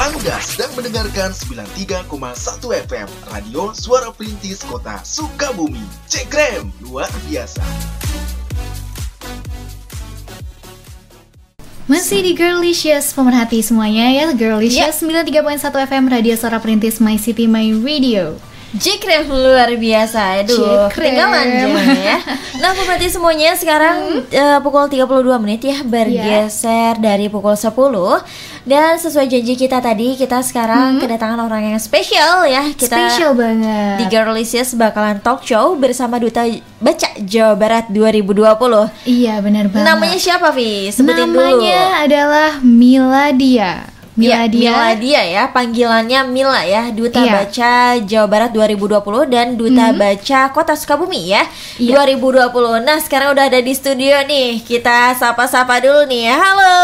Anda sedang mendengarkan 93,1 FM Radio Suara Perintis Kota Sukabumi. Cekrem, luar biasa. Masih di Girlicious, pemerhati semuanya ya Girlicious 93.1 FM Radio Suara Perintis My City My Radio Jekrem luar biasa, aduh, ketinggalan ya. Nah, pemerhati semuanya sekarang eh, pukul 32 menit ya bergeser dari pukul 10 dan sesuai janji kita tadi kita sekarang kedatangan orang yang spesial ya. Kita Spesial banget di Girlicious bakalan talk show bersama Duta Baca Jawa Barat 2020. Iya benar banget Namanya siapa, Vi? Sebutin Namanya dulu. adalah Miladia Iya, Miladia Miladia ya, panggilannya Mila ya, Duta Iya. Baca Jawa Barat 2020 dan Duta Baca Kota Sukabumi ya, Iya. 2020. Nah, sekarang udah ada di studio nih. Kita sapa-sapa dulu nih. Halo,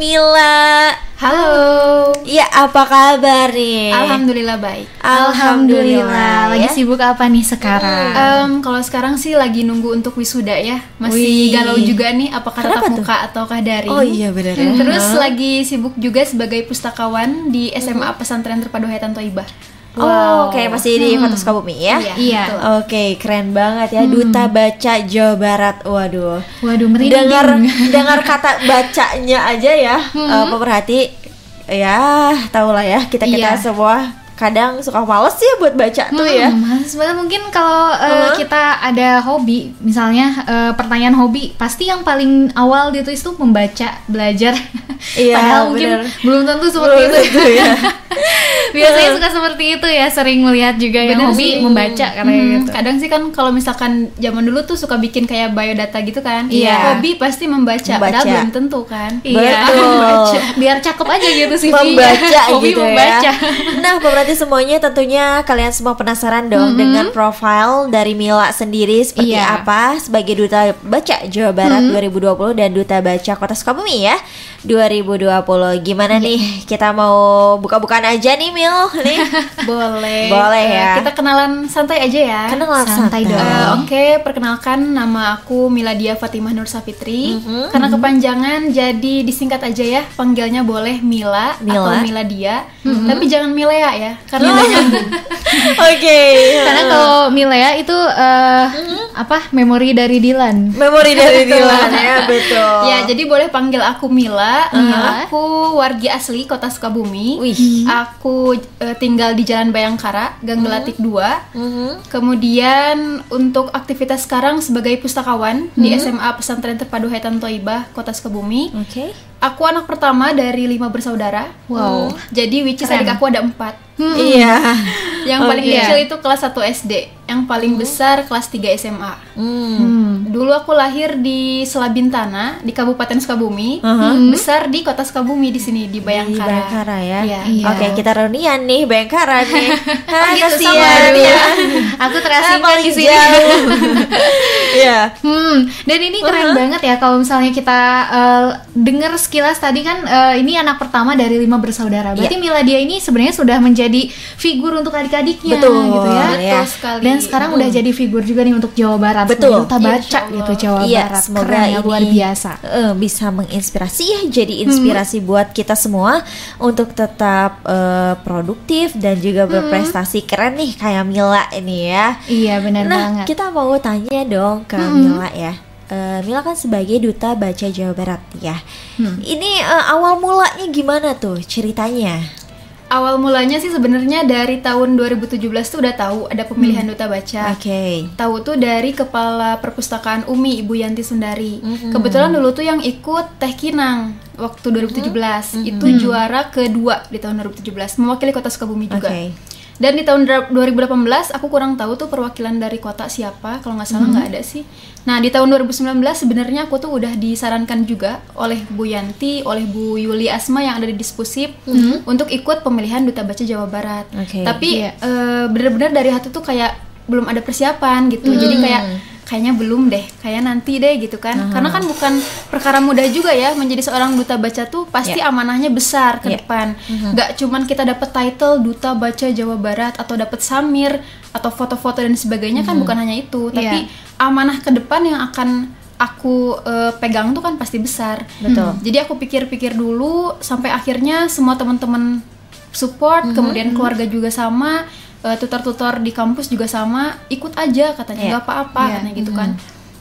Mila. Halo Iya, apa kabar nih? Alhamdulillah baik. Alhamdulillah Lagi ya. sibuk apa nih sekarang? Em, kalau sekarang sih lagi nunggu untuk wisuda ya. Masih Wih. galau juga nih apakah Kenapa tatap tuh? muka ataukah daring. Oh iya benar ya. Terus lagi sibuk juga sebagai pustakawan di SMA Pesantren Terpadu Hayatan Toibah. Oh, oke masih di Kota Sukabumi ya. Iya. Iya. Oke, keren banget ya Duta Baca Jawa Barat. Waduh. Waduh merinding dengar dengar kata bacanya aja ya eh, pemerhati ya tau lah ya kita kita Iya. semua kadang suka males ya buat baca tuh ya Hmm, Mas, sebenarnya mungkin kalau uh, kita ada hobi, misalnya uh, pertanyaan hobi, pasti yang paling awal ditulis tuh membaca, belajar. Iya, Padahal mungkin bener. belum tentu seperti Belum itu. tentu ya. Biasanya suka seperti itu ya, sering melihat juga yang Bener hobi sih. membaca katanya Hmm, gitu. Kadang sih kan kalau misalkan zaman dulu tuh suka bikin kayak biodata gitu kan. Iya. Hobi pasti membaca, Membaca. padahal belum tentu kan. Iya. Biar cakep aja gitu sih. membaca hobi gitu membaca. ya. Nah, pemerhati semuanya tentunya kalian semua penasaran dong dengan profil dari Mila sendiri seperti Iya. apa sebagai duta baca Jawa Barat 2020 dan duta baca Kota Sukabumi ya 2020. Gimana Iya. nih? Kita mau buka-bukaan aja nih Mil nih. Boleh. Boleh Eh, ya. Kita kenalan santai aja ya. Kenalan Santai santai dong. Eh, Oke, perkenalkan nama aku Miladia Fatimah Nur Safitri. Karena kepanjangan jadi disingkat aja ya, panggilnya boleh Mila, Mila. atau Miladia. Tapi jangan Milea ya, karena nyambung. Oke. Karena kalau Milea itu uh, apa? Memori dari Dilan. memori dari Dilan ya betul. Ya, jadi boleh panggil aku Mila. Mila. Aku wargi asli Kota Sukabumi. Wih. Aku eh, tinggal di Jalan Bayangkara, Gang Gelatik 2. Mhm. Kemudian untuk aktivitas sekarang sebagai pustakawan di SMA Pesantren Terpadu Hayatan Toibah, Kota Sukabumi. Oke. Aku anak pertama dari lima bersaudara. Wow. Jadi which is Keren. adik aku ada empat. Iya. Yang paling Oke. kecil itu kelas 1 SD, yang paling besar kelas 3 SMA. Hmm. Hmm. Dulu aku lahir di Selabintana di Kabupaten Sukabumi, Aha. besar di Kota Sukabumi di sini di Di Bayangkara. Bayangkara ya. Iya. Iya. Oke, kita reunian nih Bayangkara nih. Hah, gitu, kasihan sama. ya. Aku Ah, terasingkan paling di sini. Iya. Hmm, dan ini keren banget ya kalau misalnya kita eh, dengar sekilas tadi kan eh, ini anak pertama dari lima bersaudara. Berarti Miladia ini sebenarnya sudah menjadi figur untuk adik-adiknya Betul, gitu ya. Betul sekali. Dan sekarang udah jadi figur juga nih untuk Jawa Barat. Betul. Duta Iya, baca Allah. gitu Jawa Iya, Barat. semoga Keren ya, ini luar biasa. eh, bisa menginspirasi ya, jadi inspirasi buat kita semua untuk tetap eh, produktif dan juga berprestasi keren nih kayak Mila ini ya. Iya benar nah, banget. kita mau tanya dong ke Mila ya. Eh, Mila kan sebagai duta baca Jawa Barat ya. Ini eh, awal mulanya gimana tuh ceritanya? Awal mulanya sih sebenarnya dari tahun 2017 tuh udah tahu ada pemilihan duta baca. Oke. Tahu tuh dari kepala perpustakaan UMI Ibu Yanti Sundari. Kebetulan dulu tuh yang ikut Teh Kinang waktu 2017 itu juara kedua di tahun 2017 mewakili Kota Sukabumi juga. Oke. Dan di tahun dra- 2018 aku kurang tahu tuh perwakilan dari kota siapa kalau nggak salah nggak ada sih. Nah di tahun 2019 sebenarnya aku tuh udah disarankan juga oleh Bu Yanti, oleh Bu Yuli Asma yang ada di Dispusip untuk ikut pemilihan duta baca Jawa Barat. Oke. Tapi Iya. eh, bener-bener dari hati tuh kayak belum ada persiapan gitu. Jadi kayak kayaknya belum deh, kayak nanti deh gitu kan. Karena kan bukan perkara mudah juga ya menjadi seorang duta baca tuh pasti Ya. amanahnya besar ke Ya. depan. Nggak cuman kita dapat title duta baca Jawa Barat atau dapat samir atau foto-foto dan sebagainya kan bukan hanya itu, tapi amanah ke depan yang akan aku eh, pegang tuh kan pasti besar. Betul. Jadi aku pikir-pikir dulu sampai akhirnya semua teman-teman support, Mhm, kemudian keluarga juga sama, tutor-tutor di kampus juga sama, ikut aja katanya Iya. nggak apa-apa Iya. katanya gitu kan.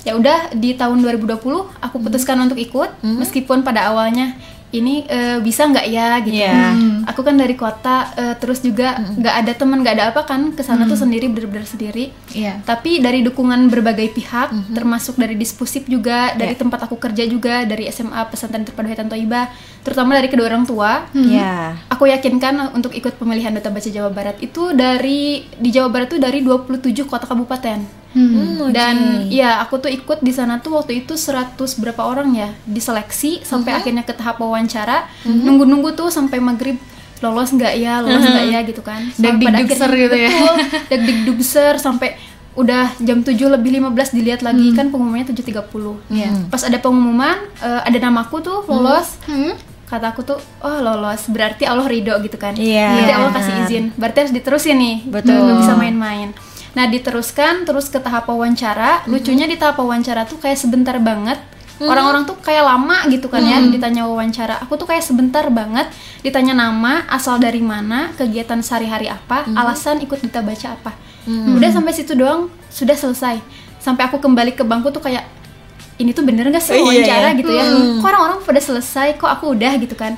Ya udah di tahun 2020 aku putuskan untuk ikut meskipun pada awalnya ini eh, bisa nggak ya gitu. Iya. Aku kan dari kota eh, terus juga nggak ada teman nggak ada apa kan ke sana tuh sendiri bener-bener sendiri. Iya. Tapi dari dukungan berbagai pihak, termasuk dari dispusip juga, dari Ya. tempat aku kerja juga, dari SMA Pesantren Terpadu Haitan Toibah, terutama dari kedua orang tua, Ya. aku yakinkan untuk ikut pemilihan Duta Baca Jawa Barat itu dari di Jawa Barat tuh dari 27 kota kabupaten. Hmm, oke. Dan ya aku tuh ikut di sana tuh waktu itu 100 berapa orang ya diseleksi sampai akhirnya ke tahap wawancara, nunggu-nunggu tuh sampai maghrib lolos nggak ya, lolos nggak ya gitu kan. Sampai pada Deg-deg-dugser akhirnya- gitu ya. Betul, deg-deg-dugser sampai udah jam 7 lebih 15 dilihat lagi kan pengumumannya 7.30. Iya. Pas ada pengumuman eh, ada namaku tuh lolos. Hmm. Kata aku tuh, oh lolos, berarti Allah ridho gitu kan. Iya, Berarti Allah kasih izin. Berarti harus diterusin nih. Betul. Nggak bisa main-main. Nah diteruskan terus ke tahap wawancara. Lucunya di tahap wawancara tuh kayak sebentar banget. Orang-orang tuh kayak lama gitu kan ya ditanya wawancara. Aku tuh kayak sebentar banget ditanya nama, asal dari mana, kegiatan sehari-hari apa, alasan ikut duta baca apa. Udah sampai situ doang sudah selesai. Sampai aku kembali ke bangku tuh kayak ini tuh bener gak sih Iya, wawancara iya. gitu ya? Kok orang-orang pada selesai, kok aku udah gitu kan?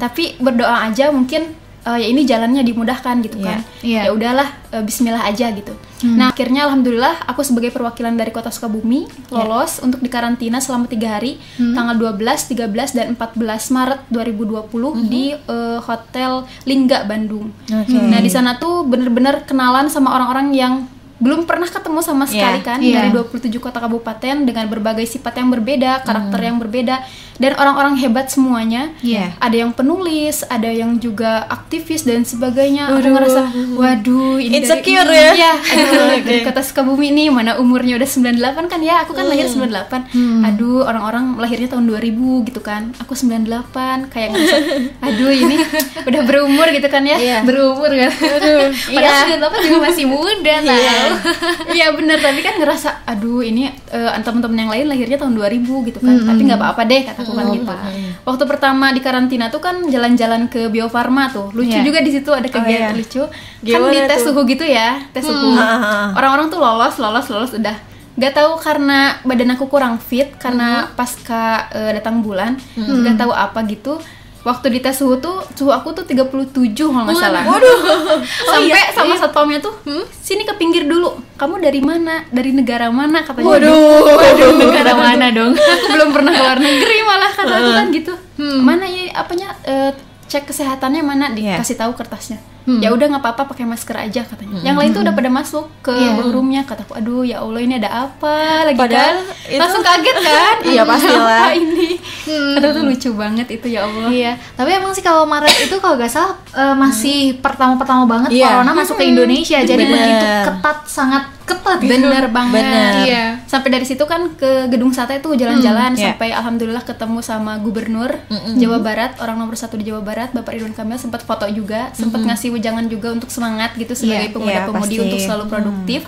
Tapi berdoa aja mungkin eh, ya ini jalannya dimudahkan gitu Iya. kan? Iya. Ya udahlah, eh, Bismillah aja gitu. Nah akhirnya alhamdulillah aku sebagai perwakilan dari Kota Sukabumi lolos untuk dikarantina selama tiga hari, tanggal 12, 13 dan 14 Maret 2020 di eh, Hotel Lingga Bandung. Oke. Nah di sana tuh bener-bener kenalan sama orang-orang yang belum pernah ketemu sama sekali Iya, kan iya. dari 27 kota kabupaten dengan berbagai sifat yang berbeda, karakter yang berbeda dan orang-orang hebat semuanya. Iya. Ada yang penulis, ada yang juga aktivis dan sebagainya. Aku Waduh. ngerasa waduh ini Insecure dari, ya? Iya, aduh, dari kota Sukabumi nih mana umurnya udah 98 kan ya. Aku kan lahir 98. Aduh, orang-orang lahirnya tahun 2000 gitu kan. Aku 98 kayak ngerasa aduh ini udah berumur gitu kan ya. Iya. Berumur kan. Padahal 98 juga masih muda tau. Iya. Bener. Tapi kan ngerasa aduh ini eh, teman-teman yang lain lahirnya tahun 2000 gitu kan. Tapi nggak apa-apa deh kataku kan gitu waktu pertama di karantina tuh kan jalan-jalan ke Bio Farma tuh. Lucu Iya. juga di situ ada kegiatan iya. lucu. Kan Gimana di tes tuh? suhu gitu ya tes suhu. Orang-orang tuh lolos lolos lolos udah. Nggak tahu karena badan aku kurang fit karena pasca eh, datang bulan nggak tahu apa gitu waktu di tes suhu tuh suhu aku tuh 37 kalau nggak salah. Sampai sama satpamnya tuh "Hmm, sini ke pinggir dulu. Kamu dari mana? Dari negara mana? katanya. Waduh, waduh, negara mana dong? aku belum pernah ke luar negeri malah kata aku kan gitu. Mana ya apanya eh, cek kesehatannya mana Iya. dikasih tahu kertasnya ya udah nggak apa-apa pakai masker aja katanya yang lain tuh udah pada masuk ke Iya. ballroomnya kataku aduh ya allah ini ada apa lagi Padahal kan itu- langsung kaget kan Iya, pastilah. apa ini kata tuh lucu banget itu ya allah Iya, tapi emang sih kalau Maret itu kalau gak salah eh, masih pertama-pertama banget Iya. corona masuk ke Indonesia. Jadi Bener. begitu ketat, sangat ketat gitu. bener banget Bener. Iya. sampai dari situ kan ke gedung sate tuh jalan-jalan iya. sampai alhamdulillah ketemu sama gubernur Jawa Barat orang nomor satu di Jawa Barat Bapak Ridwan Kamil sempat foto juga sempat ngasih wejangan juga untuk semangat gitu sebagai Iya, pemuda-pemudi iya, untuk pasti. selalu produktif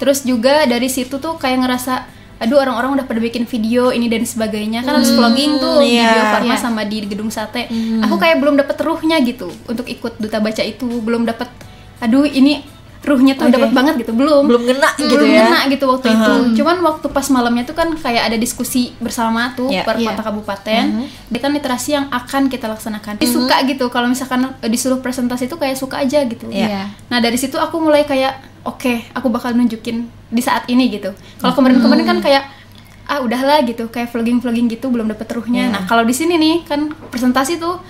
terus juga dari situ tuh kayak ngerasa aduh orang-orang udah pada bikin video ini dan sebagainya kan harus vlogging tuh iya, Bio Farma iya. sama di gedung sate aku kayak belum dapet ruhnya gitu untuk ikut duta baca itu belum dapet aduh ini ruhnya tuh Oke. dapat banget gitu belum. Belum ngena gitu belum ya. kena gitu waktu itu. Cuman waktu pas malamnya tuh kan kayak ada diskusi bersama tuh Iya, per iya. kota kabupaten. Dia kan literasi yang akan kita laksanakan. Dia suka gitu kalau misalkan eh, disuruh presentasi tuh kayak suka aja gitu. Iya. nah dari situ aku mulai kayak oke aku bakal nunjukin di saat ini gitu. Kalau kemarin-kemarin kan kayak ah udahlah gitu. Kayak vlogging vlogging gitu belum dapet ruhnya. Iya. nah kalau di sini nih kan presentasi tuh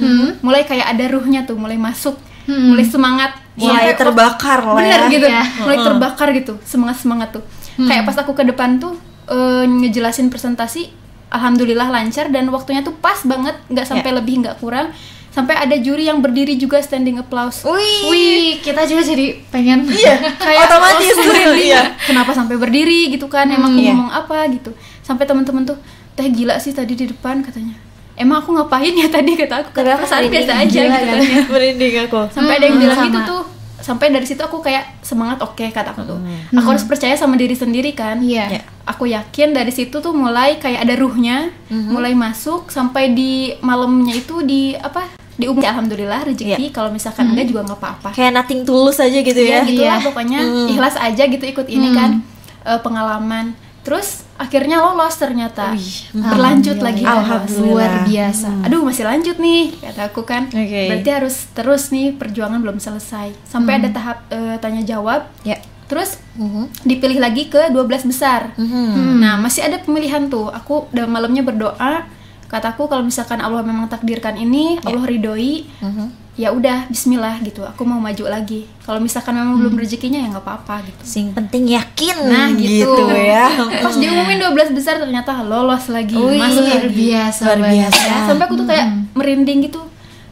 mulai kayak ada ruhnya tuh mulai masuk mulai semangat mulai Sampai- terbakar lah bener ya. gitu. Iya. mulai terbakar gitu semangat semangat tuh kayak pas aku ke depan tuh eh, ngejelasin presentasi alhamdulillah lancar dan waktunya tuh pas banget nggak sampai lebih nggak kurang. Sampai ada juri yang berdiri juga standing applause. Wih, Wih, kita juga jadi pengen. iya, kayak otomatis. oh, iya. kenapa sampai berdiri gitu kan? Emang iya. ngomong apa gitu. Sampai teman-teman tuh teh gila sih tadi di depan katanya emang aku ngapain ya tadi kata aku kata perasaan biasa aja Gila gitu kan? kan merinding aku sampai ada yang Hmm, bilang sama. gitu tuh sampai dari situ aku kayak semangat oke kata aku tuh aku harus percaya sama diri sendiri kan Iya. Ya. aku aku yakin dari situ tuh mulai kayak ada ruhnya Mhm. mulai masuk sampai di malamnya itu di apa di umum alhamdulillah rezeki Iya. kalau misalkan enggak juga nggak apa-apa Kayak nothing tulus aja gitu ya ya. gitu Iya. lah pokoknya Hmm. ikhlas aja gitu ikut ini kan eh, pengalaman terus akhirnya lolos ternyata Wih, berlanjut lagi Alhamdulillah. luar biasa aduh masih lanjut nih kata aku kan Oke. berarti harus terus nih perjuangan belum selesai sampai ada tahap eh, tanya jawab Ya. terus Mhm. dipilih lagi ke 12 besar Mhm. Nah, masih ada pemilihan tuh. Aku dalam malamnya berdoa, kataku kalau misalkan Allah memang takdirkan ini, Allah ridhoi, Mhm. Ya udah bismillah gitu. Aku mau maju lagi. Kalau misalkan memang belum rezekinya ya nggak apa-apa gitu. Sing penting yakin Nah, gitu. ya. Pas diumumin 12 besar ternyata lolos lagi. Wih, Masuk luar biasa Luar biasa. ya. Sampai aku tuh kayak merinding gitu.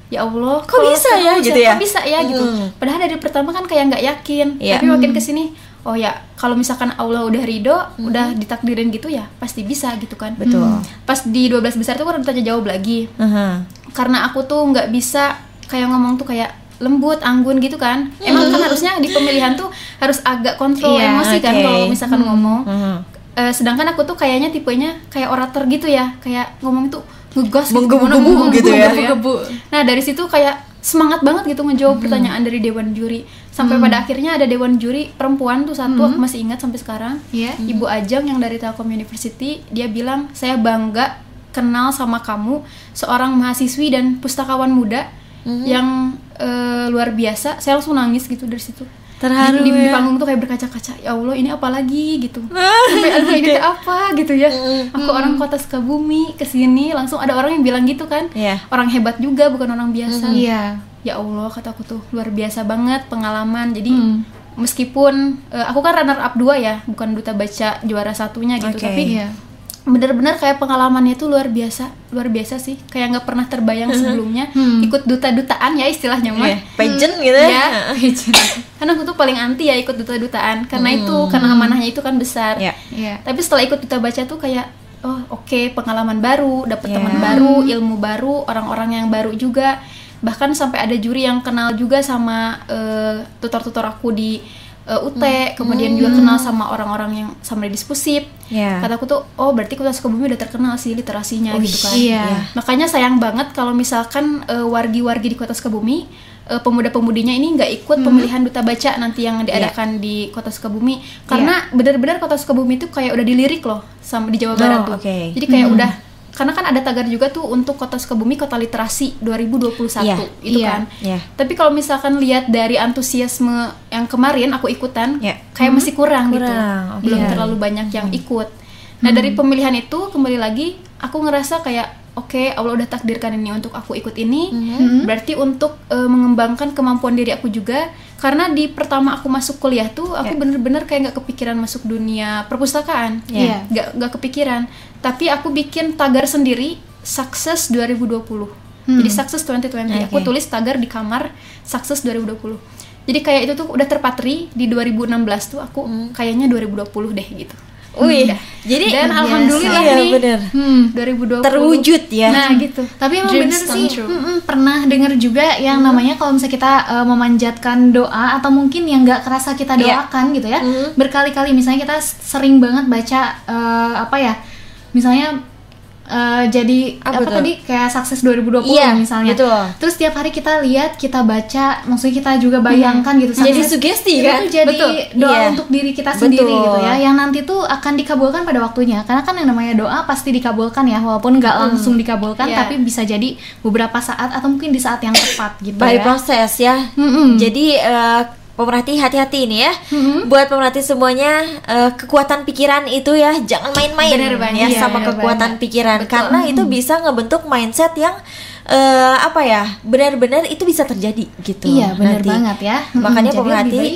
Ya Allah, Kok kalau bisa ya, terus gitu ya? Kok bisa ya gitu. Hmm. Padahal dari pertama kan kayak nggak yakin. Iya. Tapi makin ke sini, oh ya kalau misalkan Allah udah ridho, udah ditakdirin gitu ya pasti bisa gitu kan. Hmm. Betul. Pas di 12 besar tuh kan tanya jawab lagi. Mhm. Karena aku tuh nggak bisa kayak ngomong tuh kayak lembut, anggun gitu kan. Emang kan harusnya di pemilihan tuh harus agak kontrol Iya, emosi kan oke. kalau misalkan ngomong. Mhm. Eh, sedangkan aku tuh kayaknya tipenya kayak orator gitu ya, kayak ngomong tuh ngegas gitu, Menggebu-gebu gimana, gitu ya. menggebu-gebu. Nah dari situ kayak semangat banget gitu ngejawab pertanyaan dari dewan juri. Sampai pada akhirnya ada dewan juri perempuan tuh satu, aku masih ingat sampai sekarang. Iya. Ibu Ajeng yang dari Telkom University, dia bilang saya bangga kenal sama kamu, seorang mahasiswi dan pustakawan muda yang eh, luar biasa. Saya langsung nangis gitu dari situ. Terharu di, di, di ya. panggung tuh kayak berkaca-kaca ya Allah ini apa lagi gitu sampai aduh ini apa gitu ya aku orang kota Sukabumi ke sini langsung ada orang yang bilang gitu kan Iya. orang hebat juga bukan orang biasa Iya. ya Allah kataku tuh luar biasa banget pengalaman jadi meskipun eh, aku kan runner up 2 ya bukan duta baca juara satunya gitu Oke. tapi Iya. Bener-bener kayak pengalamannya tuh luar biasa luar biasa sih kayak nggak pernah terbayang sebelumnya Hmm. ikut duta-dutaan ya istilahnya mah Iya. Pageant gitu ya. ya karena aku tuh paling anti ya ikut duta-dutaan karena itu karena amanahnya itu kan besar Iya. Iya. tapi setelah ikut duta baca tuh kayak oh oke pengalaman baru dapet Iya. teman baru ilmu baru orang-orang yang baru juga bahkan sampai ada juri yang kenal juga sama eh, tutor-tutor aku di eh, UT kemudian juga kenal sama orang-orang yang sama di dispusip Iya. kataku tuh oh berarti kota Sukabumi udah terkenal sih literasinya Wih, gitu kan. iya. makanya sayang banget kalau misalkan eh, wargi-wargi di kota Sukabumi eh, pemuda-pemudinya ini nggak ikut pemilihan duta baca nanti yang diadakan di kota Sukabumi. Karena benar-benar kota Sukabumi itu kayak udah dilirik loh sama di Jawa Barat Oh, tuh. oke. jadi kayak udah karena kan ada tagar juga tuh untuk kota Sukabumi kota literasi 2021 Iya, itu iya, kan? iya. tapi kalau misalkan lihat dari antusiasme yang kemarin aku ikutan Iya. kayak masih kurang, gitu. Kurang, belum oke. terlalu banyak yang ikut. Nah dari pemilihan itu kembali lagi aku ngerasa kayak oke Allah udah takdirkan ini untuk aku ikut ini. Berarti untuk eh, mengembangkan kemampuan diri aku juga. Karena di pertama aku masuk kuliah tuh aku Ya. bener-bener kayak nggak kepikiran masuk dunia perpustakaan. Iya. nggak nggak kepikiran. Tapi aku bikin tagar sendiri sukses 2020 jadi sukses 2020 aku Oke. tulis tagar di kamar sukses 2020 jadi kayak itu tuh udah terpatri di 2016 tuh aku kayaknya 2020 deh gitu Wih, Udah. jadi dan biasa. alhamdulillah Iya, nih bener. Hmm. 2020 Terwujud ya. nah gitu Tapi emang Dreams bener sih, true. mm-mm, pernah dengar juga yang namanya kalau misalnya kita uh, memanjatkan doa atau mungkin yang nggak kerasa kita Iya. doakan gitu ya, berkali-kali misalnya kita sering banget baca uh, apa ya, misalnya uh, jadi Apa apa, tuh? tadi kayak sukses 2020 Iya, misalnya. betul. Terus tiap hari kita lihat, kita baca, maksudnya kita juga bayangkan gitu. Jadi sukses. sugesti, Itu kan? tuh jadi Betul. doa Iya. untuk diri kita Betul. sendiri gitu ya, yang nanti tuh akan dikabulkan pada waktunya. Karena kan yang namanya doa pasti dikabulkan ya, walaupun nggak langsung dikabulkan, Iya. tapi bisa jadi beberapa saat atau mungkin di saat yang tepat gitu by ya. proses ya. Mm-mm. Jadi eh, pemerhati hati-hati ini ya. Mm-mm. Buat pemerhati semuanya eh, kekuatan pikiran itu ya jangan main-main Bener ya iya, sama kekuatan banget. pikiran Betul. karena itu bisa ngebentuk mindset yang eh, apa ya benar-benar itu bisa terjadi gitu. Iya, benar banget ya. Mm-mm, Makanya jadi pemerhati lebih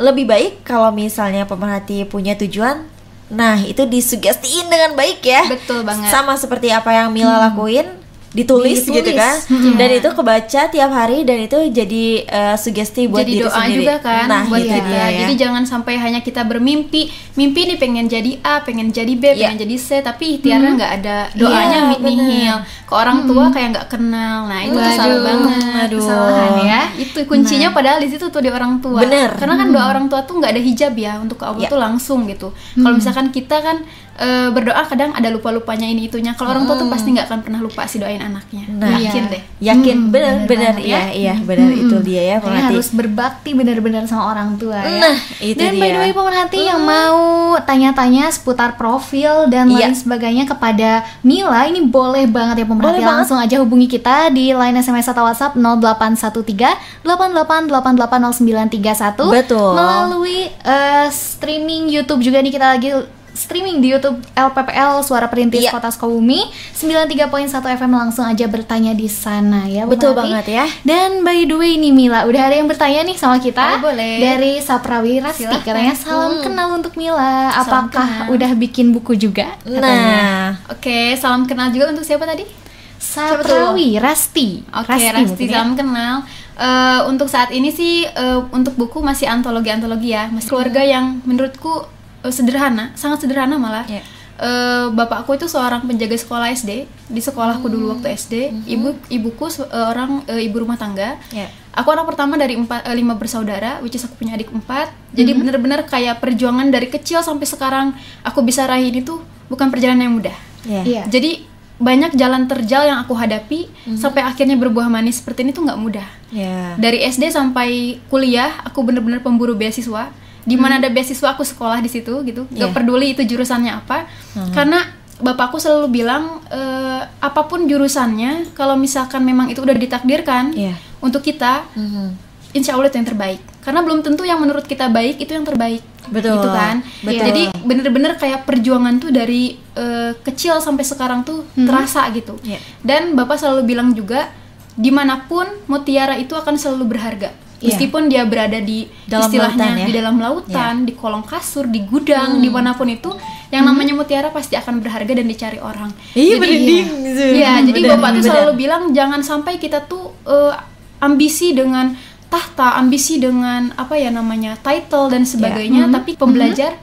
lebih baik. baik, kalau misalnya pemerhati punya tujuan, nah itu disugestiin dengan baik ya. Betul banget. Sama seperti apa yang Mila lakuin, ditulis, Ditulis. gitu kan Mm-mm. dan itu kebaca tiap hari dan itu jadi eh, sugesti buat jadi diri doa sendiri juga kan nah buat itu kita. dia ya Jadi jangan sampai hanya kita bermimpi, mimpi nih pengen jadi A, pengen jadi B, Iya. pengen jadi C, tapi ikhtiarnya nggak ada doanya Iya, mi- nihil. Ke orang tua kayak nggak kenal. Nah, itu tuh salah Waduh. banget. Aduh. Kesalahan ya. Itu kuncinya padahal di situ tuh di orang tua. Bener. Karena kan doa orang tua tuh nggak ada hijab ya untuk ke Allah Iya. tuh langsung gitu. Kalau misalkan kita kan eh, berdoa kadang ada lupa-lupanya ini itunya. Kalau orang tua tuh pasti nggak akan pernah lupa sih anaknya. Nah, Yakin iya. deh. yakin Hmm, benar bener benar banget iya ya. iya benar Mm-mm. itu dia ya pemerhati harus berbakti benar-benar sama orang tua ya. Nah, itu dan by dia. the way pemerhati yang mau tanya-tanya seputar profil dan Iya. lain sebagainya kepada Mila, ini boleh banget ya pemerhati Boleh banget. langsung aja hubungi kita di line SMS atau WhatsApp 0813 88880931 Betul. melalui eh, streaming YouTube juga nih kita lagi streaming di YouTube LPPL Suara Perintis Iya. Kota Sukabumi 93.1 FM langsung aja bertanya di sana ya Betul pemerhati. banget ya. Dan by the way nih Mila, udah ada yang bertanya nih sama kita Oh, boleh. dari Saprawi Rasti katanya salam kenal untuk Mila. Salam Apakah kenal. udah bikin buku juga? Katanya. nah Oke, salam kenal juga untuk siapa tadi? Saprawi Rasti. Oke, Rasti, mungkin ya. salam kenal. Eh, untuk saat ini sih eh, untuk buku masih antologi-antologi ya, masih keluarga yang menurutku eh, sederhana, sangat sederhana malah. Iya. Eh, bapakku itu seorang penjaga sekolah SD di sekolahku dulu Hmm. waktu SD. Ibu ibuku seorang eh, ibu rumah tangga. ya Aku anak pertama dari empat, eh, lima bersaudara, which is aku punya adik empat. Jadi Hmm. bener-bener kayak perjuangan dari kecil sampai sekarang aku bisa raih ini tuh bukan perjalanan yang mudah. ya Iya. Jadi banyak jalan terjal yang aku hadapi sampai akhirnya berbuah manis seperti ini tuh nggak mudah. ya Dari SD sampai kuliah aku bener-bener pemburu beasiswa. Di mana ada beasiswa aku sekolah di situ gitu. Iya. Gak peduli itu jurusannya apa. Karena bapakku selalu bilang eh, apa pun jurusannya kalau misalkan memang itu udah ditakdirkan Iya. untuk kita, Mhm. insya Allah itu yang terbaik. Karena belum tentu yang menurut kita baik itu yang terbaik. Betul. Gitu kan. Betul. Jadi bener-bener kayak perjuangan tuh dari eh, kecil sampai sekarang tuh terasa gitu. Iya. Dan bapak selalu bilang juga di mana pun mutiara itu akan selalu berharga. Iya. Meskipun dia berada di Dalam istilahnya lautan ya. di dalam lautan, di kolong kasur, di gudang, di mana pun itu, yang namanya mutiara pasti akan berharga dan dicari orang. Ih, Jadi-. Iya, jadi Benar, bapak tuh selalu bilang jangan sampai kita tuh eh, ambisi dengan tahta, ambisi dengan apa ya namanya title dan sebagainya, tapi pembelajar,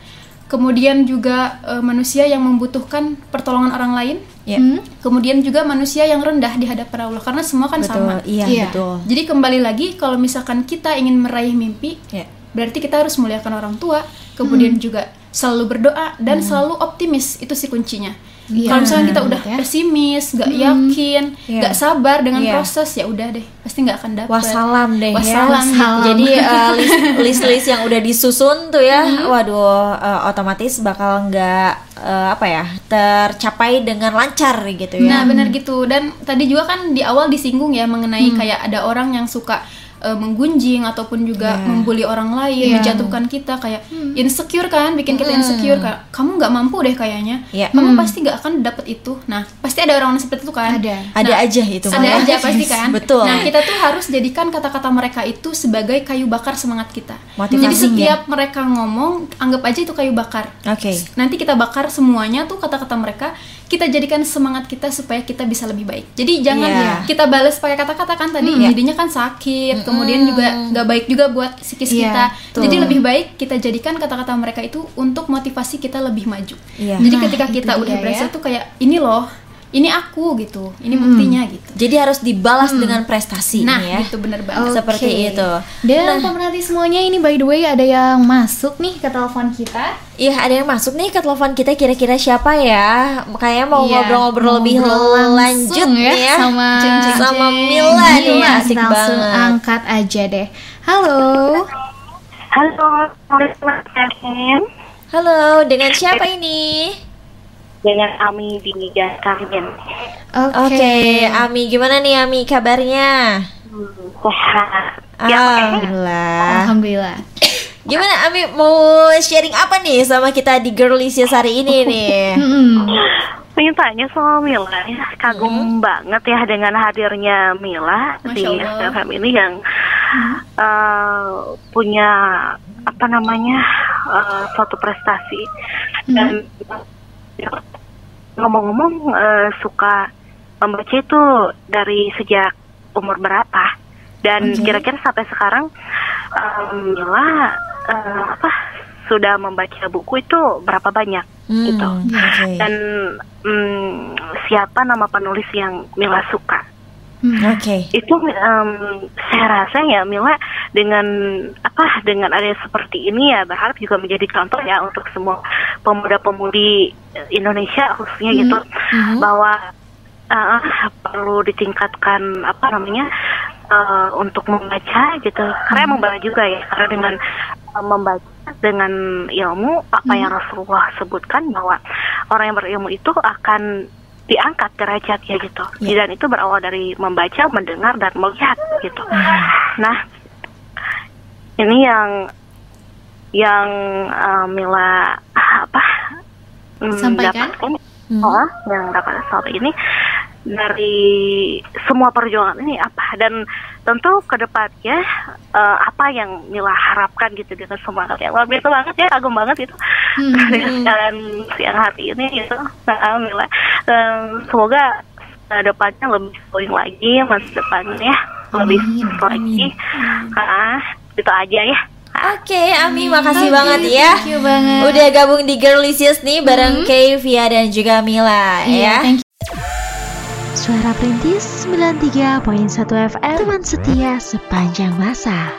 kemudian juga eh, manusia yang membutuhkan pertolongan orang lain, ya Hmm? kemudian juga manusia yang rendah di hadapan Allah karena semua kan betul sama. iya Iya. betul Jadi kembali lagi kalau misalkan kita ingin meraih mimpi, ya berarti kita harus muliakan orang tua, kemudian juga selalu berdoa dan selalu optimis itu sih kuncinya. Iya, Kalau misalnya kita udah banget ya. pesimis, gak yakin, Iya. gak sabar dengan Iya. proses ya udah deh pasti nggak akan dapet. Wassalam deh Wassalam ya. gitu. Jadi eh, list list list yang udah disusun tuh ya, waduh eh, otomatis bakal nggak eh, apa ya tercapai dengan lancar gitu ya. Nah benar gitu dan tadi juga kan di awal disinggung ya mengenai kayak ada orang yang suka eh, menggunjing ataupun juga Iya. membuli orang lain, Iya. menjatuhkan kita kayak insecure kan, bikin kita insecure kayak kamu nggak mampu deh kayaknya, Iya. kamu pasti nggak akan dapet itu. Nah pasti ada orang seperti itu kan? Ada. Ada Nah, aja itu ada aja pasti kan. Betul. Nah kita tuh harus jadikan kata-kata mereka itu sebagai kayu bakar semangat kita. Motivasi Jadi ya. setiap mereka ngomong, anggap aja itu kayu bakar. Oke. Nanti kita bakar semuanya tuh kata-kata mereka, kita jadikan semangat kita supaya kita bisa lebih baik. Jadi jangan Iya. kita balas pakai kata-kata kan tadi, jadinya kan sakit, kemudian juga nggak baik juga buat psikis Iya, kita. betul. Jadi lebih baik kita jadikan kata-kata mereka itu untuk motivasi kita lebih maju. Iya. Jadi Nah, ketika kita udah berhasil ya. tuh kayak ini loh, ini aku gitu, ini buktinya gitu. Jadi harus dibalas dengan prestasi Nah, nih ya. gitu bener banget. Oke. Seperti itu. Dan pemerhati semuanya ini by the way ada yang masuk nih ke telepon kita. Iya, ada yang masuk nih ke telepon kita kira-kira siapa ya? Kayaknya mau Iya, ngobrol-ngobrol lebih ngobrol lanjut nih ya. sama Jeng, jeng, sama. Mila nih, Iya, asik kita langsung banget. angkat aja deh. Halo. Halo. Halo, dengan siapa ini? Dengan Ami di Garmin. Oke. Oke, Ami gimana nih Ami kabarnya? Hmm, sehat. Alhamdulillah. Alhamdulillah. Gimana Ami mau sharing apa nih sama kita di Girlicious hari ini nih? Pengen tanya sama Mila ya, kagum banget ya dengan hadirnya Mila Masya di Allah. FM ini yang eh, punya apa namanya eh, suatu prestasi dan ngomong-ngomong eh, suka membaca itu dari sejak umur berapa? Dan kira-kira sampai sekarang um, Mila eh, apa sudah membaca buku itu berapa banyak Hmm, gitu. Oke. dan mm, siapa nama penulis yang Mila suka Oke. itu em, saya rasa ya Mila dengan apa dengan ada seperti ini ya berharap juga menjadi contoh ya untuk semua pemuda-pemudi Indonesia khususnya gitu bahwa eh, perlu ditingkatkan apa namanya eh, untuk membaca gitu. Karena membaca juga ya karena dengan eh, membaca dengan ilmu apa yang Rasulullah sebutkan bahwa orang yang berilmu itu akan diangkat derajatnya gitu. Dan itu berawal dari membaca, mendengar dan melihat gitu. Nah, ini yang yang eh, Mila apa mm, Sampaikan? dapatkan oh, yang dapat saat ini. Dari semua perjuangan ini apa? Dan tentu ke depannya eh, apa yang Mila harapkan gitu dengan semangat yang luar biasa banget ya kagum banget itu dengan sekalian siang hari ini gitu. Nah, Mila Dan semoga ke depannya lebih sering lagi masa depannya lebih lagi ah itu aja ya Oke, Ami makasih banget ya. Thank you banget. Udah gabung di Girlicious nih bareng Kay, Via dan juga Mila Iya, ya. thank you. Suara Perintis 93.1 FM Teman setia sepanjang masa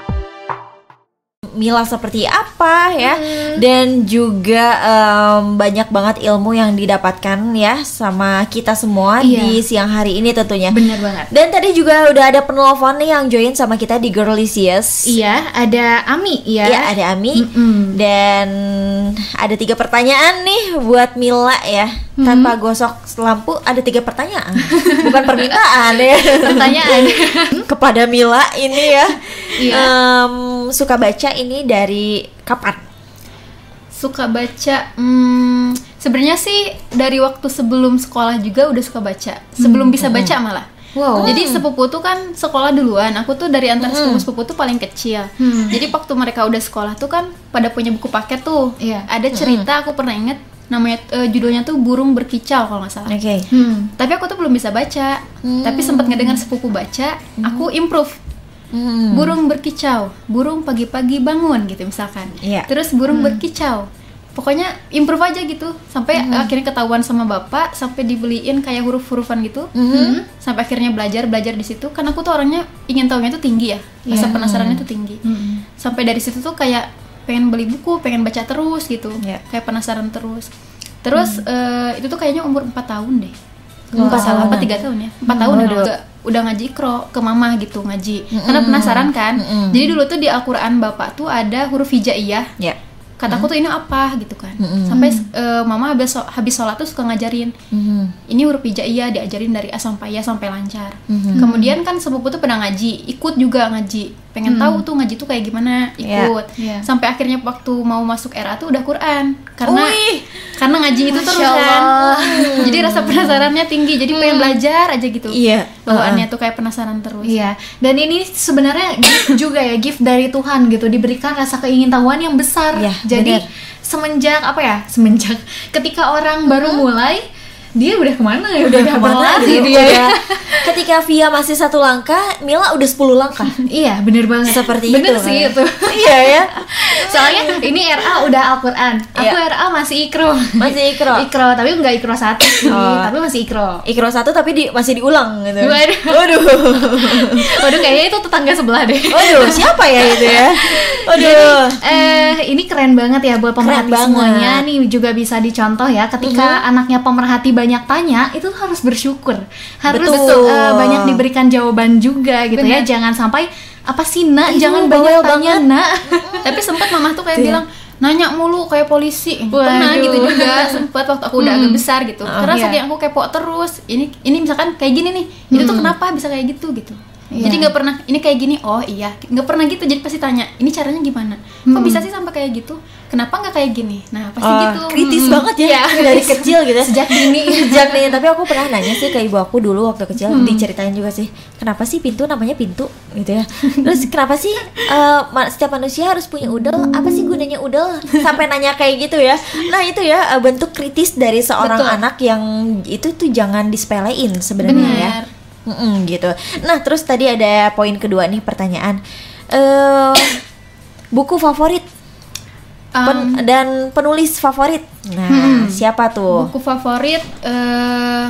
Mila seperti apa ya dan juga em, banyak banget ilmu yang didapatkan ya sama kita semua Iya. di siang hari ini tentunya. Bener banget. Dan tadi juga udah ada penelpon nih yang join sama kita di Girlicious. Iya, ada Ami ya. Ya, ada Ami Mm-mm. dan ada tiga pertanyaan nih buat Mila ya. Tanpa gosok lampu ada tiga pertanyaan, bukan permintaan ya. Pertanyaan. Kepada Mila ini ya, Iya. Em, suka baca ini dari kapan? suka baca hmm, sebenarnya sih dari waktu sebelum sekolah juga udah suka baca. Sebelum bisa baca malah. Wow. jadi sepupu tuh kan sekolah duluan. Aku tuh dari antara sepupu sepupu tuh paling kecil. Jadi waktu mereka udah sekolah tuh kan pada punya buku paket tuh. Iya. ada cerita aku pernah inget namanya eh, judulnya tuh burung berkicau kalau nggak salah. Oke. Hmm. tapi aku tuh belum bisa baca. Tapi sempat ngedengar sepupu baca aku improve Hmm. burung berkicau burung pagi-pagi bangun gitu misalkan. Iya. terus burung berkicau. Pokoknya improve aja gitu sampai akhirnya ketahuan sama bapak sampai dibeliin kayak huruf-hurufan gitu. Hmm. sampai akhirnya belajar belajar di situ. Karena aku tuh orangnya ingin tahunya tuh tinggi ya rasa penasarannya tuh tinggi. Hmm. sampai dari situ tuh kayak pengen beli buku pengen baca terus gitu. Iya. kayak penasaran terus. Terus eh, itu tuh kayaknya umur 4 tahun deh Empat salah. Apa tiga tahun ya? Empat tahun ya udah, udah ngaji ikro ke mama gitu ngaji. Karena penasaran kan? Mm-mm. jadi dulu tuh di Al-Quran bapak tuh ada huruf hijaiyah. Ya. kataku tuh ini apa gitu kan. Mm-mm. sampai eh, mama habis so- habis sholat tuh suka ngajarin. Mhm. ini huruf hijaiyah diajarin dari A sampai Ya sampai lancar. Mhm. kemudian kan sepupu tuh pernah ngaji ikut juga ngaji pengen tahu tuh ngaji tuh kayak gimana Iya. ikut Iya. sampai akhirnya waktu mau masuk RA tuh udah Quran karena Wih. karena ngaji itu terus Masya kan Allah. jadi rasa penasarannya tinggi jadi pengen belajar aja gitu Iya. bawaannya tuh kayak penasaran terus Iya, dan ini sebenarnya gift juga ya, gift dari Tuhan gitu, diberikan rasa keingintahuan yang besar. Iya, Jadi benar. semenjak apa ya? Semenjak ketika orang baru mulai, dia udah ke mana ya? Udah ke mana berlari gitu dia ya? ya. Ketika Via masih satu langkah, Mila udah 10 langkah. Iya, bener banget. Seperti bener itu, sih kan? itu. iya ya. Soalnya ini RA udah Al-Quran, aku Iya. RA masih Ikro. Masih ikro. Ikro, tapi nggak Ikro satu sih, Oh. tapi masih Ikro. Ikro satu tapi di, masih diulang gitu. Waduh. Waduh. Waduh, kayaknya itu tetangga sebelah deh. Waduh, siapa ya itu ya? Waduh. Eh, ini keren banget ya buat pemerhati semuanya nih juga bisa dicontoh ya ketika anaknya pemerhati banyak tanya itu harus bersyukur harus Betul. eh, banyak diberikan jawaban juga gitu ya jangan sampai apa sih nak Iya, jangan banyak tanya banget. nak tapi sempat mama tuh kayak Iya. bilang nanya mulu kayak polisi pernah Waduh. gitu juga sempat waktu aku udah agak besar gitu karena iya. saking aku kepo terus ini ini misalkan kayak gini nih itu tuh kenapa bisa kayak gitu gitu Jadi nggak pernah ini kayak gini. Oh iya, nggak pernah gitu. Jadi pasti tanya, ini caranya gimana? Kok bisa sih sampai kayak gitu? Kenapa nggak kayak gini? Nah pasti Oh, gitu. kritis Mm-mm. banget ya, Iya. dari kecil gitu. Sejak dini. sejak dini tapi aku pernah nanya sih ke ibu aku dulu waktu kecil diceritain juga sih kenapa sih pintu namanya pintu gitu ya terus kenapa sih ma- setiap manusia harus punya udel apa sih gunanya udel sampai nanya kayak gitu ya nah itu ya eh, bentuk kritis dari seorang Betul. anak yang itu tuh jangan disepelein sebenarnya ya Benar. Mm-mm, gitu nah terus tadi ada poin kedua nih pertanyaan eh buku favorit pen- dan penulis favorit nah siapa tuh Buku favorit eh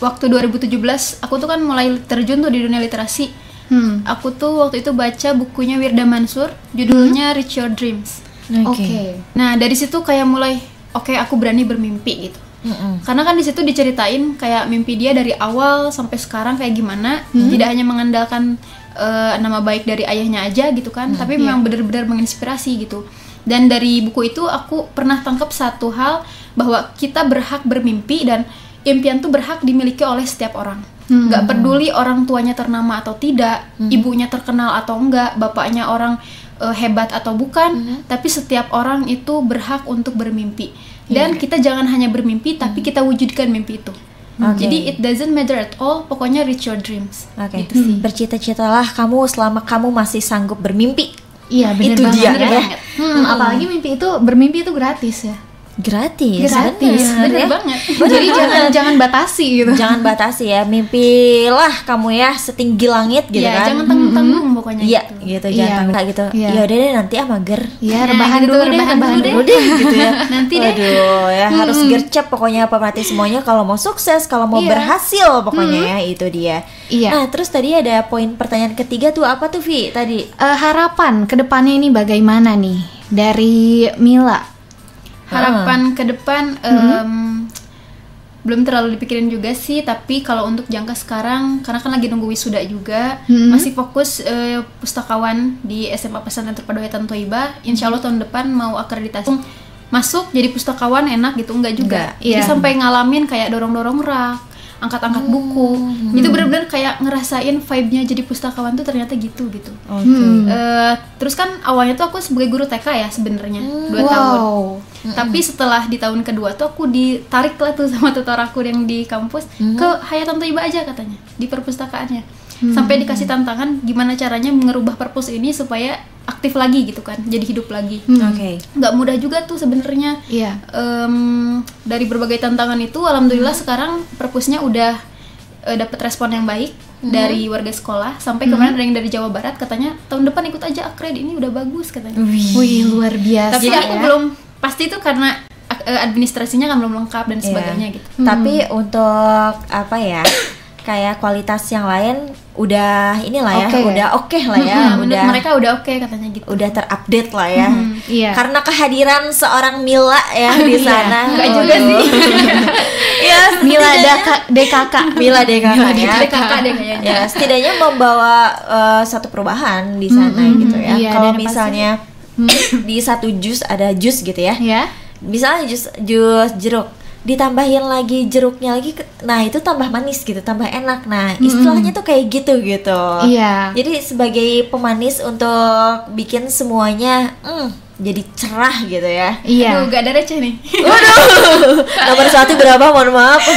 waktu 2017 aku tuh kan mulai terjun tuh di dunia literasi. Hmm. Aku tuh waktu itu baca bukunya Wirda Mansur, judulnya Reach Your Dreams. Oke. Nah, dari situ kayak mulai oke aku berani bermimpi gitu. Mm-mm. Karena kan di situ diceritain kayak mimpi dia dari awal sampai sekarang kayak gimana, tidak hanya mengandalkan eh, nama baik dari ayahnya aja gitu kan, tapi memang benar-benar menginspirasi gitu. Dan dari buku itu aku pernah tangkap satu hal bahwa kita berhak bermimpi dan impian tuh berhak dimiliki oleh setiap orang. Nggak peduli orang tuanya ternama atau tidak, ibunya terkenal atau enggak, bapaknya orang eh, hebat atau bukan, tapi setiap orang itu berhak untuk bermimpi. Dan kita jangan hanya bermimpi, tapi kita wujudkan mimpi itu. Oke. Jadi it doesn't matter at all, pokoknya reach your dreams. Oke, Gitu sih. bercita-citalah kamu selama kamu masih sanggup bermimpi. Iya benar Itu banget. dia, Bener ya. banget. Hmm, apalagi mimpi itu bermimpi itu gratis ya. Gratis, Gratis, bener, Bener ya. banget. Jadi jangan jangan batasi gitu. Jangan batasi ya, mimpilah kamu ya setinggi langit gitu ya, kan. jangan tanggung-tanggung pokoknya Iya, gitu. gitu, Iya, jangan tanggung gitu. iya. Ya udah deh nanti ah mager. Iya, Nah, rebahan gitu, dulu deh, rebahan rebahan dulu deh gitu ya. Nanti deh. Waduh, ya harus gercep pokoknya pemerhati semuanya kalau mau sukses, kalau mau Iya. berhasil pokoknya ya itu dia. Iya. Nah, terus tadi ada poin pertanyaan ketiga tuh apa tuh Vi tadi? Eh, harapan ke depannya ini bagaimana nih dari Mila? Harapan ke depan em, belum terlalu dipikirin juga sih, tapi kalau untuk jangka sekarang karena kan lagi nunggu wisuda juga, masih fokus eh, pustakawan di SMA Pesantren Terpadu Hayatan Toiba. Insya Allah tahun depan mau akreditasi masuk jadi pustakawan enak gitu enggak juga. Enggak, Jadi iya. sampai ngalamin kayak dorong-dorong rak, angkat-angkat buku. Itu bener-bener kayak ngerasain vibe-nya jadi pustakawan tuh ternyata gitu gitu. Oke. Eh, terus kan awalnya tuh aku sebagai guru TK ya sebenarnya dua tahun. Wow. Tapi setelah di tahun kedua tuh aku ditarik lah tuh sama tutor aku yang di kampus ke Hayatan Toiba aja katanya di perpustakaannya. Sampai dikasih tantangan gimana caranya mengerubah perpus ini supaya aktif lagi gitu kan, jadi hidup lagi. Oke. Nggak mudah juga tuh sebenarnya. Iya. Em, dari berbagai tantangan itu, alhamdulillah sekarang perpusnya udah eh, dapat respon yang baik dari warga sekolah. Sampai kemarin ada yang dari Jawa Barat katanya tahun depan ikut aja akred ini udah bagus katanya. Wih, luar biasa. Tapi ya. aku belum pasti itu karena ak- eh, administrasinya kan belum lengkap dan sebagainya Iya. gitu. Tapi untuk apa ya? Kayak kualitas yang lain udah inilah ya, Oke. udah oke lah ya, menurut udah mereka udah oke katanya gitu. udah terupdate lah ya. Iya. Karena kehadiran seorang Mila ya di sana. Enggak juga Waduh. sih. ya, Mila Daka, DKK. Mila DKK ya. Ada kakak deh kayaknya. Ya, setidaknya membawa eh, satu perubahan di sana gitu ya. iya, Kalau dan pasti- misalnya di satu jus ada jus gitu ya. Ya. Misalnya jus jus jeruk ditambahin lagi jeruknya lagi nah itu tambah manis gitu tambah enak nah istilahnya tuh kayak gitu gitu Iya. jadi sebagai pemanis untuk bikin semuanya mm, jadi cerah gitu ya Iya. Aduh, gak ada receh nih. Waduh, nomor satu berapa? Mohon maaf.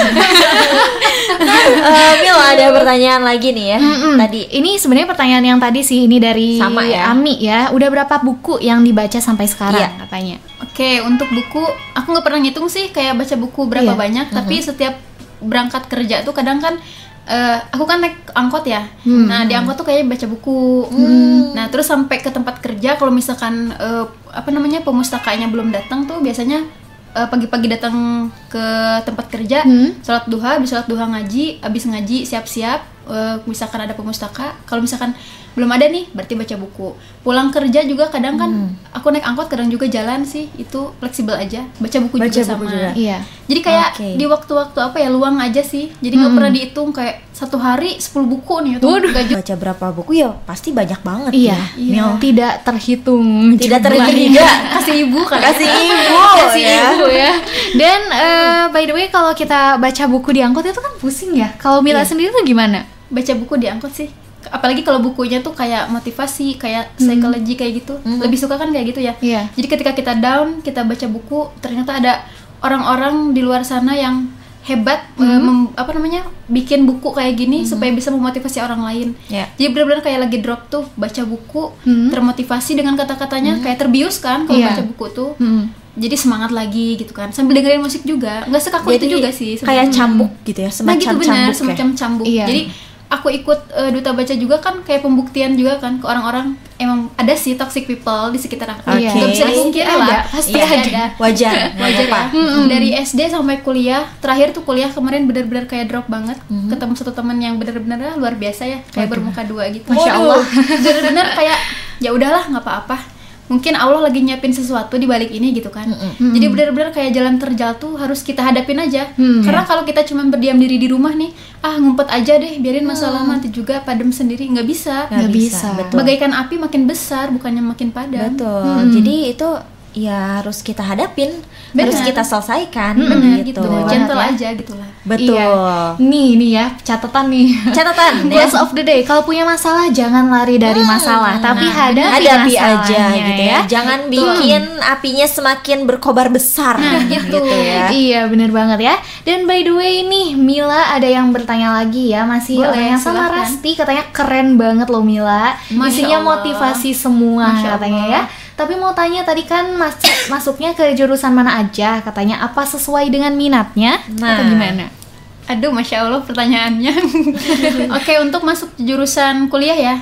Eh, Mil ada pertanyaan lagi nih ya. Mm-mm. Tadi ini sebenarnya pertanyaan yang tadi sih ini dari Sama ya. Ami ya. Udah berapa buku yang dibaca sampai sekarang Iya. katanya? Oke, untuk buku aku nggak pernah ngitung sih kayak baca buku berapa Iya. banyak, tapi setiap berangkat kerja tuh kadang kan eh, aku kan naik angkot ya. Nah, di angkot tuh kayak baca buku. Nah, terus sampai ke tempat kerja kalau misalkan eh, apa namanya pemustakanya belum datang tuh biasanya eh, pagi-pagi datang ke tempat kerja, sholat duha, habis sholat duha ngaji, habis ngaji siap-siap eh, misalkan ada pemustaka, kalau misalkan belum ada nih berarti baca buku. Pulang kerja juga kadang kan aku naik angkot kadang juga jalan sih, itu fleksibel aja. Baca buku Baca juga buku sama. juga. Iya. Jadi kayak Oke. di waktu-waktu apa ya luang aja sih. Jadi nggak pernah dihitung kayak satu hari 10 buku nih juga. baca berapa buku ya pasti banyak banget Iya. ya. Mil. Tidak terhitung. Tidak jumlahnya. terhingga. Kasih ibu kan. Kasih ibu Kasih ya. ibu ya. Dan eh, by the way kalau kita baca buku di angkot itu kan pusing ya. Kalau Mila Iya. sendiri tuh gimana? Baca buku di angkot sih. Apalagi kalau bukunya tuh kayak motivasi kayak psikologi kayak gitu lebih suka kan kayak gitu ya Iya. jadi ketika kita down kita baca buku ternyata ada orang-orang di luar sana yang hebat eh, mem- apa namanya bikin buku kayak gini supaya bisa memotivasi orang lain Ya. jadi benar-benar kayak lagi drop tuh baca buku Hmm. termotivasi dengan kata-katanya kayak terbius kan kalau Iya. baca buku tuh Hmm. jadi semangat lagi gitu kan sambil dengerin musik juga nggak sekaku itu juga sih kayak sebenarnya. cambuk gitu ya, nah semacam gitu benar cambuk ya. semacam cambuk Iya. jadi aku ikut eh, duta baca juga kan kayak pembuktian juga kan ke orang-orang. Emang ada sih toxic people di sekitar aku. Oke. Nggak bisa dipungkiri ada, lah. Pasti Iya, ada. Wajar, wajar ya. dari SD sampai kuliah terakhir tuh kuliah kemarin bener-bener kayak drop banget. Hmm. ketemu satu teman yang bener-bener ah, luar biasa ya. Kayak bermuka dua gitu. Masya Waduh, Allah. bener-bener kayak ya udahlah nggak apa-apa mungkin Allah lagi nyiapin sesuatu di balik ini gitu kan. Jadi bener-bener kayak jalan terjal tuh harus kita hadapin aja. Hmm, karena kalau kita cuma berdiam diri di rumah nih ah ngumpet aja deh biarin masalah nanti juga padam sendiri nggak bisa. Nggak Nggak bisa, bisa. betul. bagaikan api makin besar bukannya makin padam. Betul. Jadi itu ya harus kita hadapin, harus Benar. kita selesaikan bener gitu, gentle Banget aja gitulah Betul. Iya. Nih, nih ya, catatan nih. Catatan ya. Words of the day. Kalau punya masalah jangan lari dari masalah, tapi hadapi, hadapi aja gitu ya. Jangan bikin apinya semakin berkobar besar Nah, gitu. ya. Iya bener banget ya Dan by the way nih Mila ada yang bertanya lagi ya Masih Boleh, orang yang sama silakan. Rasti Katanya keren banget loh Mila Masya Isinya Allah. motivasi semua Masya katanya Allah. ya Tapi mau tanya tadi kan mas masuknya ke jurusan mana aja Katanya apa sesuai dengan minatnya Nah. Atau gimana? Aduh, masya Allah pertanyaannya. Oke, untuk masuk jurusan kuliah ya,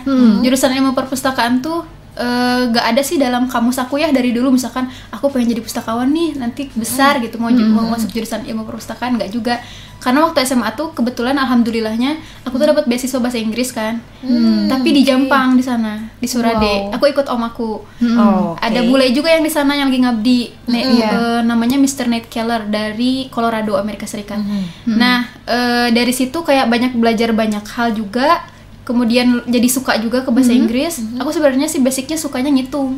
jurusan ilmu perpustakaan tuh eh, gak ada sih dalam kamus aku ya dari dulu. Misalkan aku pengen jadi pustakawan nih, nanti besar gitu mau ju- mau masuk jurusan ilmu perpustakaan nggak juga. Karena waktu SMA tuh kebetulan alhamdulillahnya aku tuh dapat beasiswa bahasa Inggris kan, tapi di Jampang di sana di Surade. Aku ikut om aku. Oh, oke. Ada bule juga yang di sana yang lagi ngabdi, Ne- Iya. eh, namanya Mr. Nate Keller dari Colorado Amerika Serikat. Nah eh, dari situ kayak banyak belajar banyak hal juga, kemudian jadi suka juga ke bahasa Inggris. Aku sebenarnya sih basicnya sukanya ngitung,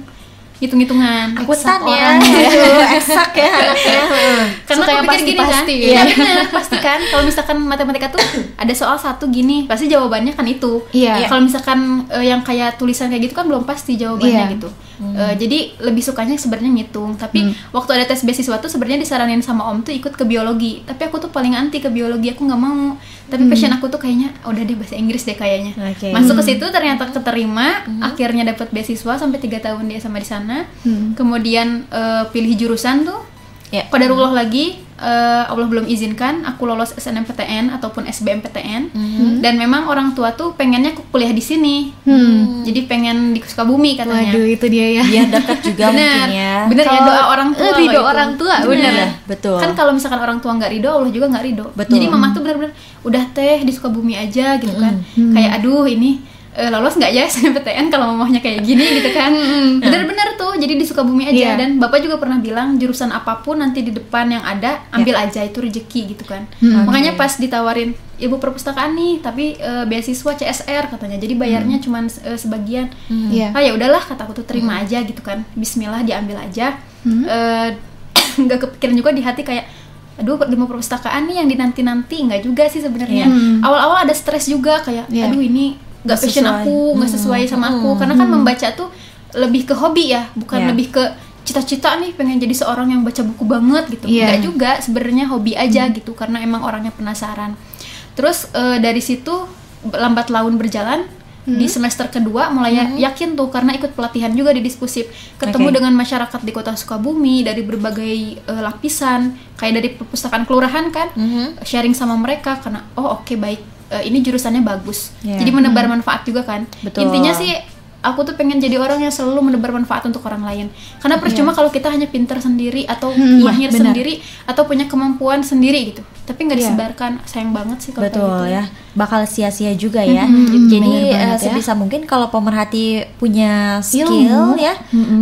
hitung-hitungan. Akuntan ya. Aduh, eksak ya anaknya. Karena Suka aku pikir gini kan, pasti-pasti, iya ya. pasti kan. Kalau misalkan matematika tuh ada soal satu gini, pasti jawabannya kan itu. Iya. Kalau misalkan eh, yang kayak tulisan kayak gitu kan belum pasti jawabannya Iya. gitu. Eh, jadi lebih sukanya sebenarnya ngitung. Tapi waktu ada tes beasiswa tuh sebenarnya disaranin sama om tuh ikut ke biologi. Tapi aku tuh paling anti ke biologi, aku nggak mau. Tapi passion aku tuh kayaknya "Oh, udah deh bahasa Inggris deh kayaknya. Oke. Masuk ke situ ternyata keterima, akhirnya dapat beasiswa sampai tiga tahun dia sama di sana. Kemudian eh, pilih jurusan tuh Ya. Qadarullah lagi eh, Allah belum izinkan aku lolos SNMPTN ataupun SBMPTN dan memang orang tua tuh pengennya aku kuliah di sini. Jadi pengen di Sukabumi katanya. Waduh itu dia ya. Biar dekat juga bener mungkin ya. bener ya Kalau- doa orang tua eh, ridho orang tua, bener, bener. Betul. kan kalau misalkan orang tua nggak ridho Allah juga nggak ridho. Betul. jadi mama tuh bener-bener udah teh di Sukabumi aja gitu kan. Kayak aduh ini eh, lolos nggak ya SNMPTN kalau mamahnya kayak gini gitu kan? Bener-bener tuh jadi di Sukabumi aja. Iya. dan bapak juga pernah bilang jurusan apa pun nanti di depan yang ada ambil aja itu rezeki gitu kan. Hmm. makanya pas ditawarin ibu perpustakaan nih tapi eh, beasiswa CSR katanya. Jadi bayarnya cuman eh, sebagian. Iya. Ah ya udahlah kata aku tuh terima aja gitu kan. Bismillah diambil aja. Eh, nggak kepikiran juga di hati kayak aduh ilmu perpustakaan nih yang dinanti nanti nggak juga sih sebenarnya. Iya. awal-awal ada stres juga kayak Iya. aduh ini nggak passion aku nggak sesuai sama aku. Karena kan membaca tuh lebih ke hobi ya bukan Iya. lebih ke cita-cita nih pengen jadi seorang yang baca buku banget gitu. Iya. nggak juga sebenarnya hobi aja gitu karena emang orangnya penasaran. Terus eh, dari situ lambat laun berjalan di semester kedua mulai ya- yakin tuh karena ikut pelatihan juga di diskusif ketemu Oke. dengan masyarakat di kota Sukabumi dari berbagai eh, lapisan. Kayak dari perpustakaan kelurahan kan sharing sama mereka karena oh oke baik Eh, ini jurusannya bagus Ya. jadi menebar manfaat juga kan Betul. intinya sih aku tuh pengen jadi orang yang selalu menebar manfaat untuk orang lain karena percuma kalau kita hanya pintar sendiri atau Hmm, mahir benar. sendiri atau punya kemampuan sendiri gitu tapi nggak Iya. disebarkan. Sayang banget sih kalau Betul gitu. ya, bakal sia-sia juga ya. Mhm, Jadi eh, banget ya. sebisa mungkin kalau pemerhati punya skill Ilmu. ya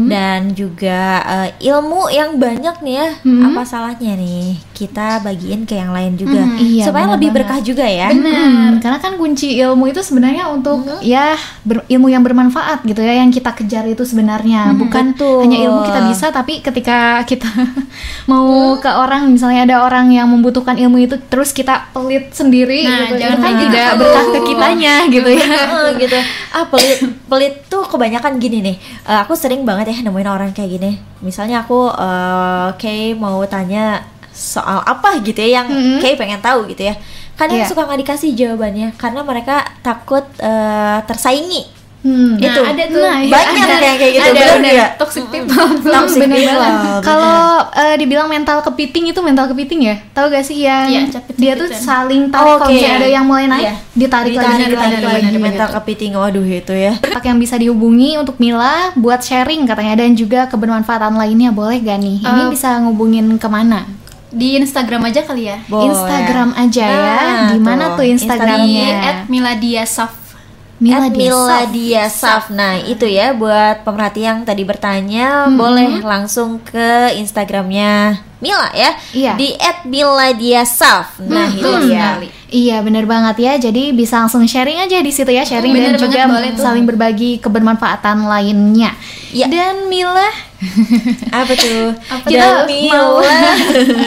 dan juga eh, ilmu yang banyak nih ya, apa salahnya nih? Kita bagiin ke yang lain juga. Iya, supaya lebih banget. berkah juga ya. Benar, karena kan kunci ilmu itu sebenarnya untuk ya ber- ilmu yang bermanfaat gitu ya yang kita kejar itu sebenarnya. Bukan betul. hanya ilmu kita bisa tapi ketika kita mau ke orang misalnya ada orang yang membutuhkan ilmu ilmu itu terus kita pelit sendiri Nah, gitu. jangan kan tidak gitu. berkah ke kitanya gitu ya. Heeh, gitu ah pelit pelit tuh kebanyakan gini nih Eh, aku sering banget ya nemuin orang kayak gini misalnya aku eh kayak mau tanya soal apa gitu ya yang Mhm. kayak pengen tahu gitu ya kadang Iya. suka nggak dikasih jawabannya karena mereka takut eh, tersaingi Hmm. Nah, Itu. ada tuh Nah, iya, banyak ada, yang kayak gitu ada, bener ada. nggak? toxic people Toxic Bener people, banget. bener. Kalau eh, dibilang mental kepiting itu mental kepiting ya, tahu gak sih yang Iya, capit-capitan. dia tuh saling tarik Oh, kalau oke. misalnya ada yang mulai naik, Iya. ditarik, lagi, Ditarik ditarik lagi, lagi. mental kepiting waduh itu ya Kontak yang bisa dihubungi untuk Mila buat sharing katanya dan juga kebermanfaatan lainnya boleh gak nih? Ini Eh, bisa ngubungin ke mana? di Instagram aja kali ya Boleh. Instagram aja ya. Nah, Gimana tuh, tuh Instagramnya? di Instagramnya. at Miladia Saf Mila. Miladia Saf. Nah, itu ya buat pemerhati yang tadi bertanya, boleh langsung ke Instagramnya Mila ya. Iya. Di @miladiasaf. Nah, itu Hmm. dia. Iya bener banget ya Jadi bisa langsung sharing aja di situ ya Sharing bener dan banget, juga boleh tuh. saling berbagi kebermanfaatan lainnya Iya. Dan Mila Apa tuh? Kita Dan Mila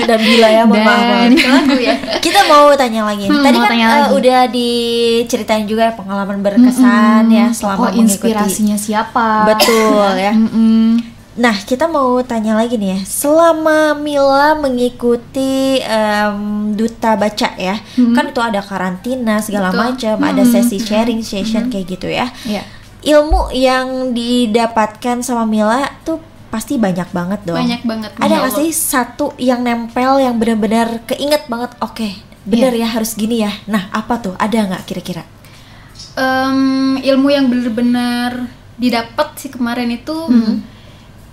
dan Bila ya, mohon maaf. Dan- lagu ya Kita mau tanya lagi. Hmm, Tadi mau kan tanya eh, lagi. udah diceritain juga pengalaman berkesan ya selama Oh mengikuti. inspirasinya siapa Betul ya. Mm-mm. Nah, kita mau tanya lagi nih ya. Selama Mila mengikuti em, duta baca ya, kan itu ada karantina segala macam, ada sesi sharing session kayak gitu ya. Iya. Ilmu yang didapatkan sama Mila tuh pasti banyak banget dong. banyak banget Ada nggak sih satu yang nempel yang benar-benar keinget banget? Oke, bener ya harus gini ya. Nah, apa tuh? Ada nggak kira-kira? Em, ilmu yang benar-benar didapat sih kemarin itu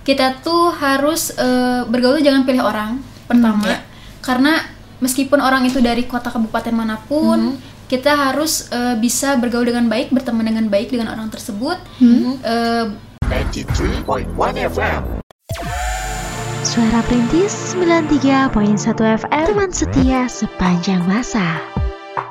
kita tuh harus eh, bergaul tuh jangan pilih orang pertama. Karena meskipun orang itu dari kota kabupaten mana pun kita harus eh, bisa bergaul dengan baik berteman dengan baik dengan orang tersebut. Eh, 93.1 FM Suara Perintis 93.1 FM Teman setia sepanjang masa